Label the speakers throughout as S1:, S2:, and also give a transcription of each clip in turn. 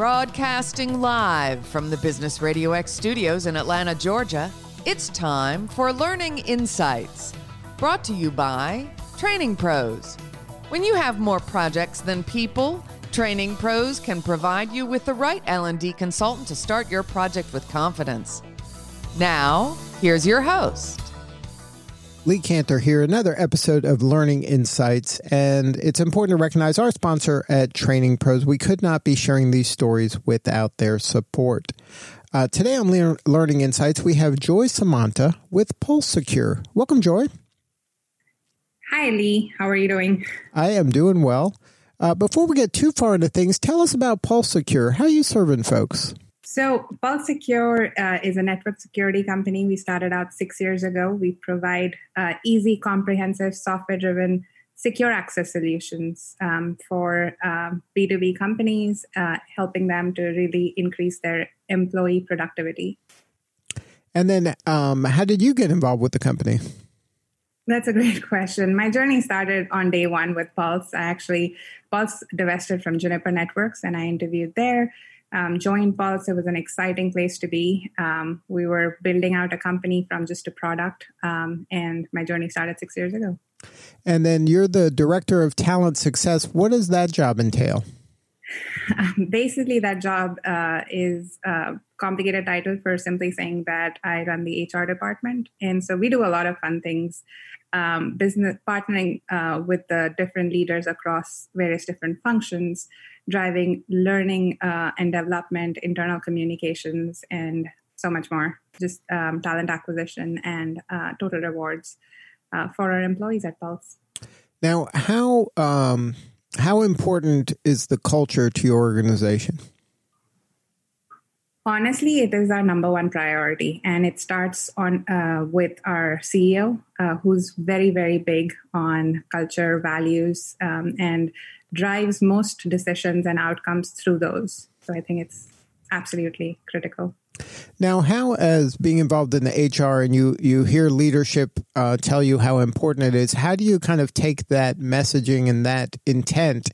S1: Broadcasting live from the Business Radio X studios in Atlanta, Georgia, it's time for Learning Insights, brought to you by Training Pros. When you have more projects than people, Training Pros can provide you with the right L&D consultant to start your project with confidence. Now, here's your host.
S2: Lee Kantor here, another episode of Learning Insights. And it's important to recognize our sponsor at Training Pros. We could not be sharing these stories without their support. Uh, today on Le- Learning Insights, we have Joy Samanta with Pulse Secure. Welcome, Joy.
S3: Hi, Lee. How are you doing?
S2: I am doing well. Uh, before we get too far into things, tell us about Pulse Secure. How are you serving folks?
S3: So, Pulse Secure uh, is a network security company. We started out six years ago. We provide uh, easy, comprehensive, software driven secure access solutions um, for um, B2B companies, uh, helping them to really increase their employee productivity.
S2: And then, um, how did you get involved with the company?
S3: That's a great question. My journey started on day one with Pulse. I actually, Pulse divested from Juniper Networks and I interviewed there um, joined Pulse. It was an exciting place to be. Um, we were building out a company from just a product, um, and my journey started six years ago.
S2: And then you're the director of talent success. What does that job entail?
S3: Basically, that job uh, is a complicated title for simply saying that I run the HR department, and so we do a lot of fun things. Um, business partnering uh, with the different leaders across various different functions driving learning uh, and development, internal communications, and so much more. Just um, talent acquisition and uh, total rewards uh, for our employees at Pulse.
S2: Now, how um, how important is the culture to your organization?
S3: Honestly, it is our number one priority, and it starts on uh, with our CEO, uh, who's very, very big on culture, values, um, and drives most decisions and outcomes through those. So I think it's absolutely critical.
S2: Now, how, as being involved in the HR and you, you hear leadership uh, tell you how important it is, how do you kind of take that messaging and that intent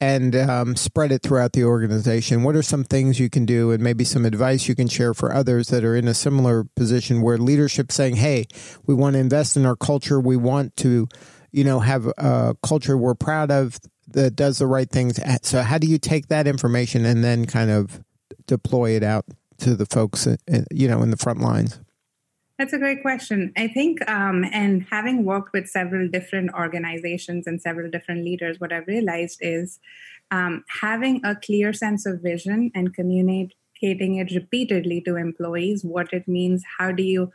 S2: and um, spread it throughout the organization? What are some things you can do and maybe some advice you can share for others that are in a similar position where leadership saying, hey, we want to invest in our culture, we want to you know have a culture we're proud of that does the right things. So, how do you take that information and then kind of deploy it out to the folks, uh, you know, in the front lines?
S3: That's a great question. I think, um, and having worked with several different organizations and several different leaders, what I've realized is um, having a clear sense of vision and communicating it repeatedly to employees, what it means, how do you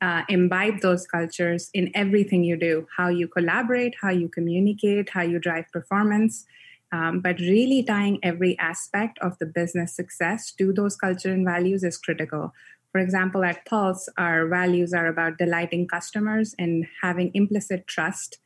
S3: uh, imbibe those cultures in everything you do how you collaborate, how you communicate, how you drive performance. Um, but really tying every aspect of the business success to those culture and values is critical. For example, at Pulse, our values are about delighting customers and having implicit trust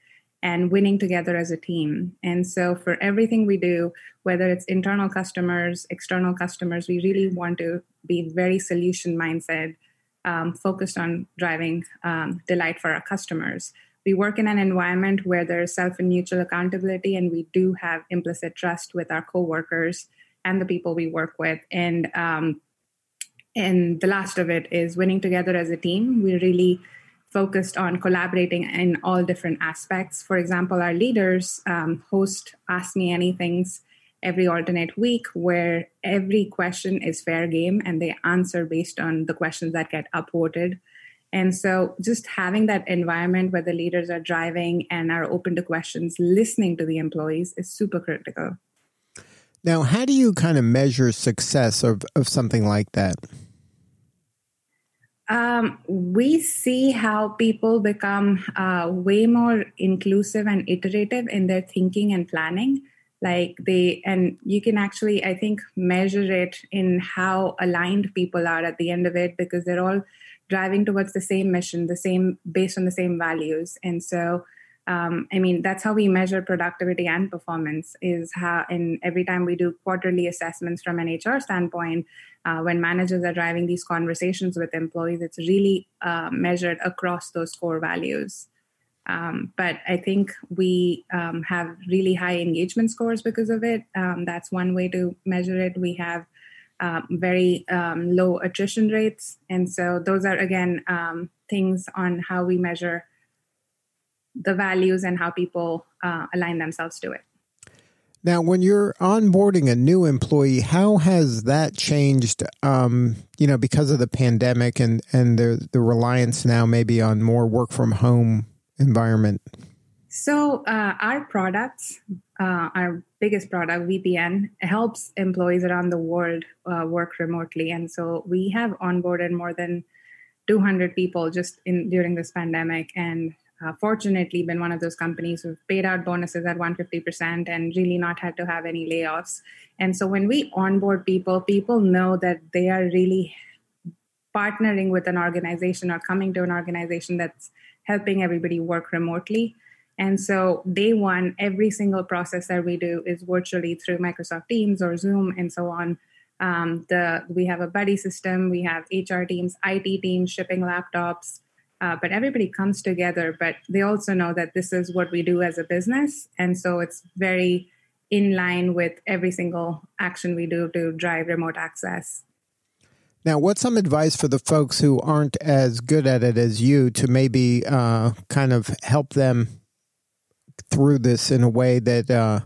S3: and winning together as a team. And so, for everything we do, whether it's internal customers, external customers, we really want to be very solution mindset um, focused on driving um, delight for our customers. We work in an environment where there's self and mutual accountability, and we do have implicit trust with our coworkers and the people we work with. And um, and the last of it is winning together as a team. We really focused on collaborating in all different aspects. For example, our leaders um, host Ask Me Anythings every alternate week where every question is fair game and they answer based on the questions that get upvoted. And so just having that environment where the leaders are driving and are open to questions, listening to the employees is super critical.
S2: Now, how do you kind of measure success of, of something like that?
S3: Um, we see how people become uh, way more inclusive and iterative in their thinking and planning like they and you can actually i think measure it in how aligned people are at the end of it because they're all driving towards the same mission the same based on the same values. And so um, i mean that's how we measure productivity and performance is how and every time we do quarterly assessments from an hr standpoint uh, when managers are driving these conversations with employees it's really uh, measured across those core values um, but I think we um, have really high engagement scores because of it. Um, that's one way to measure it. We have uh, very um, low attrition rates. And so those are, again, um, things on how we measure the values and how people uh, align themselves to it.
S2: Now, when you're onboarding a new employee, how has that changed? Um, you know, because of the pandemic and and the the reliance now maybe on more work from home environment.
S3: So uh, our products, uh, our biggest product, VPN, helps employees around the world uh, work remotely, and so we have onboarded more than 200 people just in during this pandemic, and uh, fortunately been one of those companies who've paid out bonuses at 150% and really not had to have any layoffs. And so when we onboard people, people know that they are really partnering with an organization or coming to an organization that's helping everybody work remotely. And so, day one, every single process that we do is virtually through Microsoft Teams or Zoom and so on. Um, the we have a buddy system, we have HR teams, IT teams, shipping laptops, uh, but everybody comes together but they also know that this is what we do as a business and so it's very in line with every single action we do to drive remote access
S2: now what's some advice for the folks who aren't as good at it as you to maybe uh, kind of help them through this in a way that uh,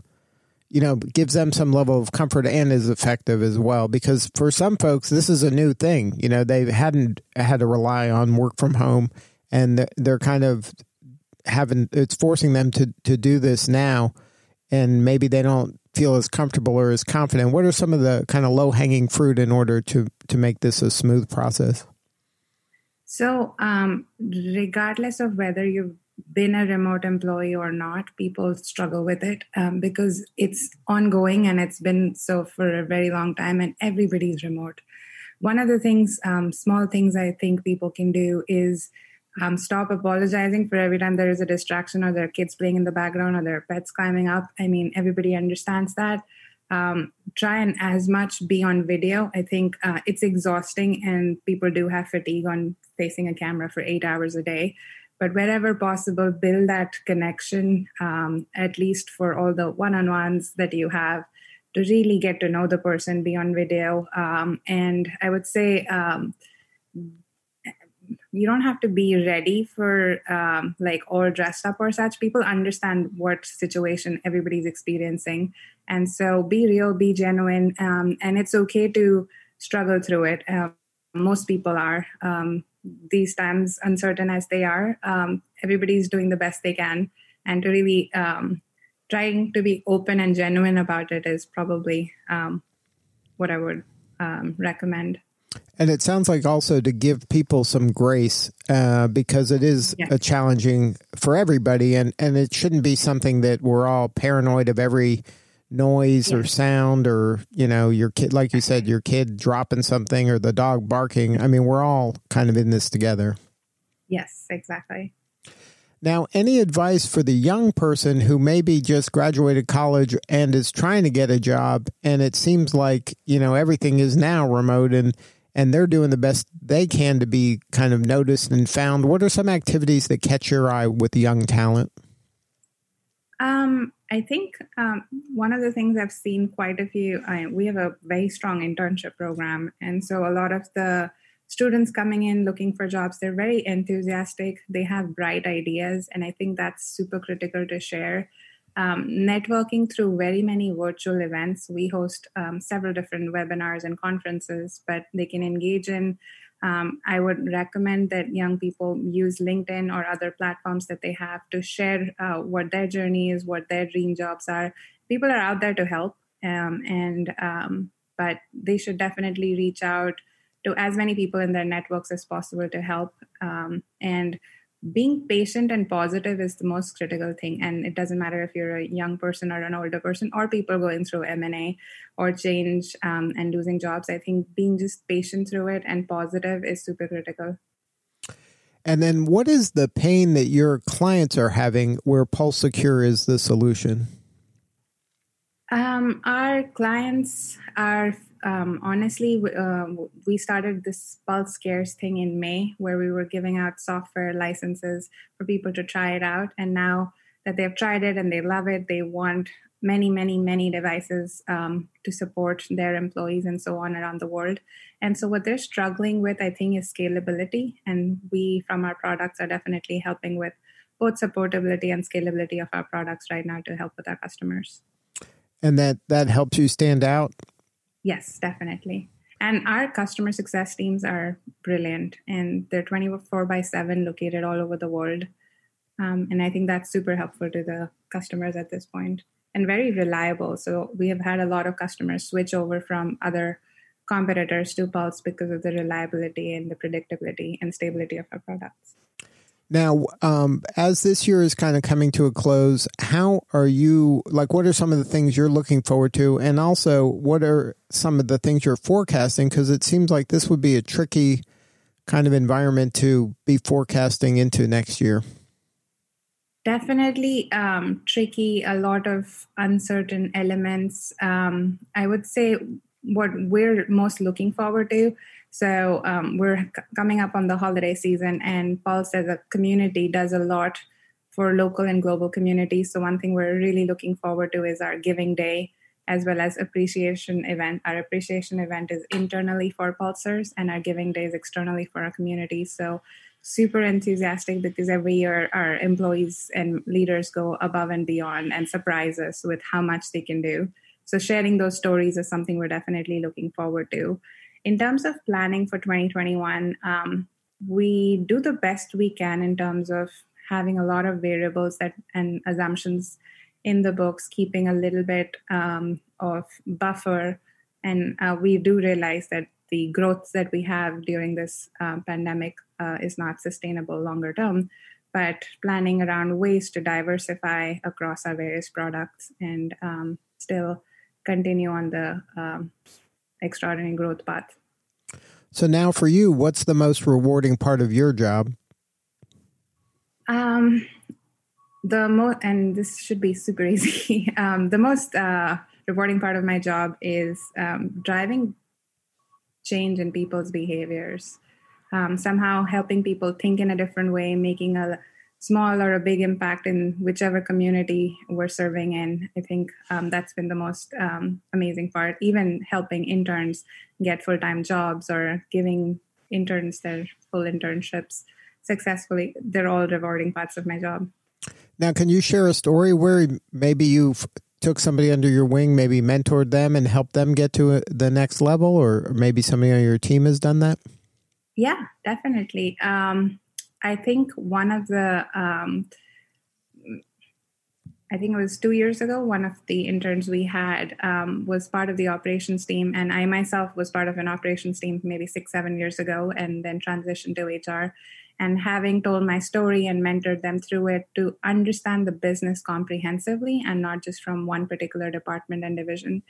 S2: you know gives them some level of comfort and is effective as well? Because for some folks this is a new thing. You know they hadn't had to rely on work from home and they're kind of having it's forcing them to to do this now and maybe they don't feel as comfortable or as confident what are some of the kind of low hanging fruit in order to to make this a smooth process
S3: so um, regardless of whether you've been a remote employee or not, people struggle with it um, because it's ongoing and it's been so for a very long time, and everybody's remote. One of the things, um, small things I think people can do is um, stop apologizing for every time there is a distraction or there are kids playing in the background or there are pets climbing up. I mean, everybody understands that. Um, try and as much be on video. I think uh, it's exhausting and people do have fatigue on facing a camera for eight hours a day but wherever possible build that connection um, at least for all the one-on-ones that you have to really get to know the person beyond video um, and i would say um, you don't have to be ready for um, like all dressed up or such people understand what situation everybody's experiencing and so be real be genuine um, and it's okay to struggle through it uh, most people are um, these times, uncertain as they are, um, everybody's doing the best they can. And to really um, trying to be open and genuine about it is probably um, what I would um, recommend.
S2: And it sounds like also to give people some grace uh, because it is yeah. a challenging for everybody, and and it shouldn't be something that we're all paranoid of every noise yeah. or sound or you know your kid like you said your kid dropping something or the dog barking i mean we're all kind of in this together
S3: yes exactly
S2: now any advice for the young person who maybe just graduated college and is trying to get a job and it seems like you know everything is now remote and and they're doing the best they can to be kind of noticed and found what are some activities that catch your eye with young talent
S3: um I think um, one of the things I've seen quite a few, uh, we have a very strong internship program. And so a lot of the students coming in looking for jobs, they're very enthusiastic. They have bright ideas. And I think that's super critical to share. Um, networking through very many virtual events. We host um, several different webinars and conferences, but they can engage in um, I would recommend that young people use LinkedIn or other platforms that they have to share uh, what their journey is, what their dream jobs are. People are out there to help, um, and um, but they should definitely reach out to as many people in their networks as possible to help. Um, and being patient and positive is the most critical thing. And it doesn't matter if you're a young person or an older person or people going through m&a or change um, and losing jobs. I think being just patient through it and positive is super critical.
S2: And then what is the pain that your clients are having where pulse secure is the solution?
S3: Um, our clients are um, honestly, uh, we started this Pulse Cares thing in May, where we were giving out software licenses for people to try it out, and now that they've tried it and they love it. They want many, many, many devices um, to support their employees and so on around the world. And so, what they're struggling with, I think, is scalability. And we, from our products, are definitely helping with both supportability and scalability of our products right now to help with our customers.
S2: And that that helps you stand out.
S3: Yes, definitely. And our customer success teams are brilliant, and they're 24 by 7 located all over the world. Um, and I think that's super helpful to the customers at this point and very reliable. So we have had a lot of customers switch over from other competitors to Pulse because of the reliability and the predictability and stability of our products.
S2: Now, um, as this year is kind of coming to a close, how are you like? What are some of the things you're looking forward to, and also what are some of the things you're forecasting? Because it seems like this would be a tricky kind of environment to be forecasting into next year.
S3: Definitely um, tricky. A lot of uncertain elements. Um, I would say what we're most looking forward to so um, we're c- coming up on the holiday season, and Pulse as a community does a lot for local and global communities. So one thing we're really looking forward to is our Giving Day as well as appreciation event. Our appreciation event is internally for Pulsers, and our Giving Day is externally for our community. So super enthusiastic because every year our employees and leaders go above and beyond and surprise us with how much they can do. So sharing those stories is something we're definitely looking forward to in terms of planning for 2021, um, we do the best we can in terms of having a lot of variables that and assumptions in the books, keeping a little bit um, of buffer. And uh, we do realize that the growth that we have during this uh, pandemic uh, is not sustainable longer term. But planning around ways to diversify across our various products and um, still continue on the um, extraordinary growth path.
S2: So now for you, what's the most rewarding part of your job?
S3: Um, the most, and this should be super easy. Um, the most uh, rewarding part of my job is um, driving change in people's behaviors. Um, somehow helping people think in a different way, making a small or a big impact in whichever community we're serving in. I think um, that's been the most um, amazing part. Even helping interns get full time jobs or giving interns their full internships successfully, they're all rewarding parts of my job.
S2: Now, can you share a story where maybe you took somebody under your wing, maybe mentored them and helped them get to the next level, or maybe somebody on your team has done that?
S3: Yeah, definitely. Um, I think one of the um, I think it was two years ago, one of the interns we had um, was part of the operations team. And I myself was part of an operations team maybe six, seven years ago, and then transitioned to HR. And having told my story and mentored them through it to understand the business comprehensively and not just from one particular department and division,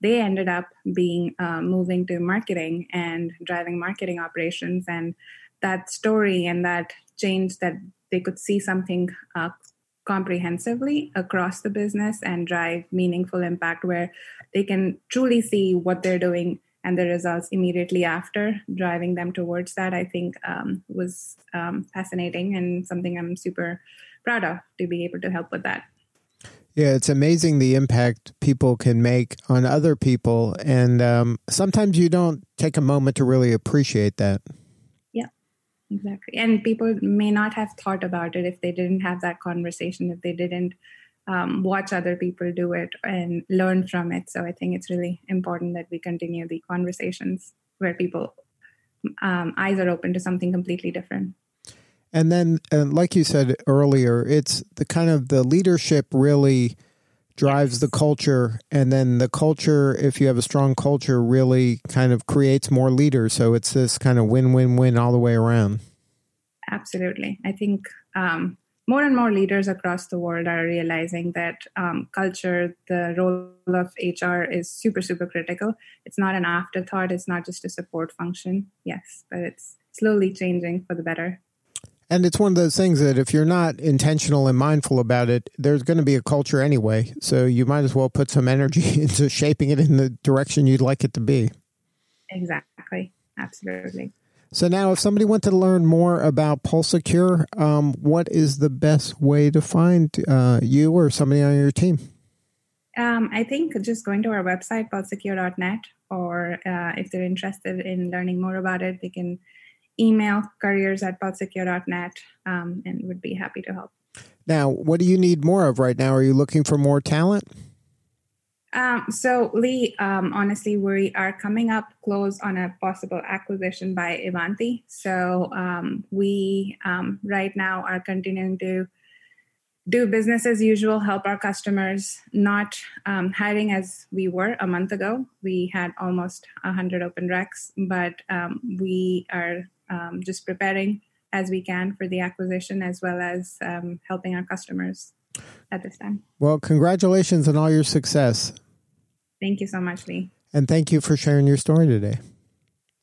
S3: they ended up being uh, moving to marketing and driving marketing operations. And that story and that change that they could see something uh, comprehensively across the business and drive meaningful impact where they can truly see what they're doing and the results immediately after driving them towards that i think um, was um, fascinating and something i'm super proud of to be able to help with that
S2: yeah, it's amazing the impact people can make on other people. And um, sometimes you don't take a moment to really appreciate that
S3: exactly. And people may not have thought about it if they didn't have that conversation if they didn't um, watch other people do it and learn from it. So i think it's really important that we continue the conversations where people um, eyes are open to something completely different.
S2: And then uh, like you said earlier it's the kind of the leadership really drives the culture and then the culture if you have a strong culture really kind of creates more leaders. So it's this kind of win-win-win all the way around.
S3: Absolutely. I think um, more and more leaders across the world are realizing that um, culture the role of hr is super super critical. It's not an afterthought. It's not just a support function. Yes but it's slowly changing for the better
S2: and it's one of those things that if you're not intentional and mindful about it, there's going to be a culture anyway. So you might as well put some energy into shaping it in the direction you'd like it to be.
S3: Exactly. Absolutely.
S2: So now, if somebody wanted to learn more about PulseSecure, um, what is the best way to find uh, you or somebody on your team?
S3: Um, I think just going to our website, pulsesecure.net, or uh, if they're interested in learning more about it, they can email careers at pulsesecure.net um, and would be happy to help.
S2: Now, what do you need more of right now? Are you looking for more talent?
S3: Um, so, Lee, um, honestly, we are coming up close on a possible acquisition by Ivanti. So, um, we um, right now are continuing to do business as usual, help our customers, not um, hiring as we were a month ago. We had almost 100 open recs, but um, we are Um, just preparing as we can for the acquisition as well as um, helping our customers at this time.
S2: Well, congratulations on all your success.
S3: Thank you so much, Lee.
S2: And thank you for sharing your story today.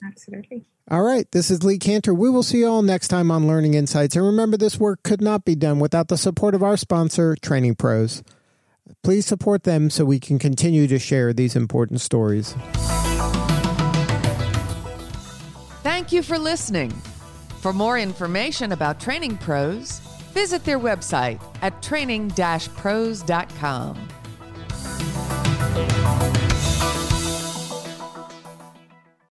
S3: Absolutely.
S2: All right. This is Lee Kantor. We will see you all next time on Learning Insights. And remember, this work could not be done without the support of our sponsor, Training Pros. Please support them so we can continue to share these important stories.
S1: Thank you for listening. For more information about Training Pros, visit their website at training pros.com. Thank you.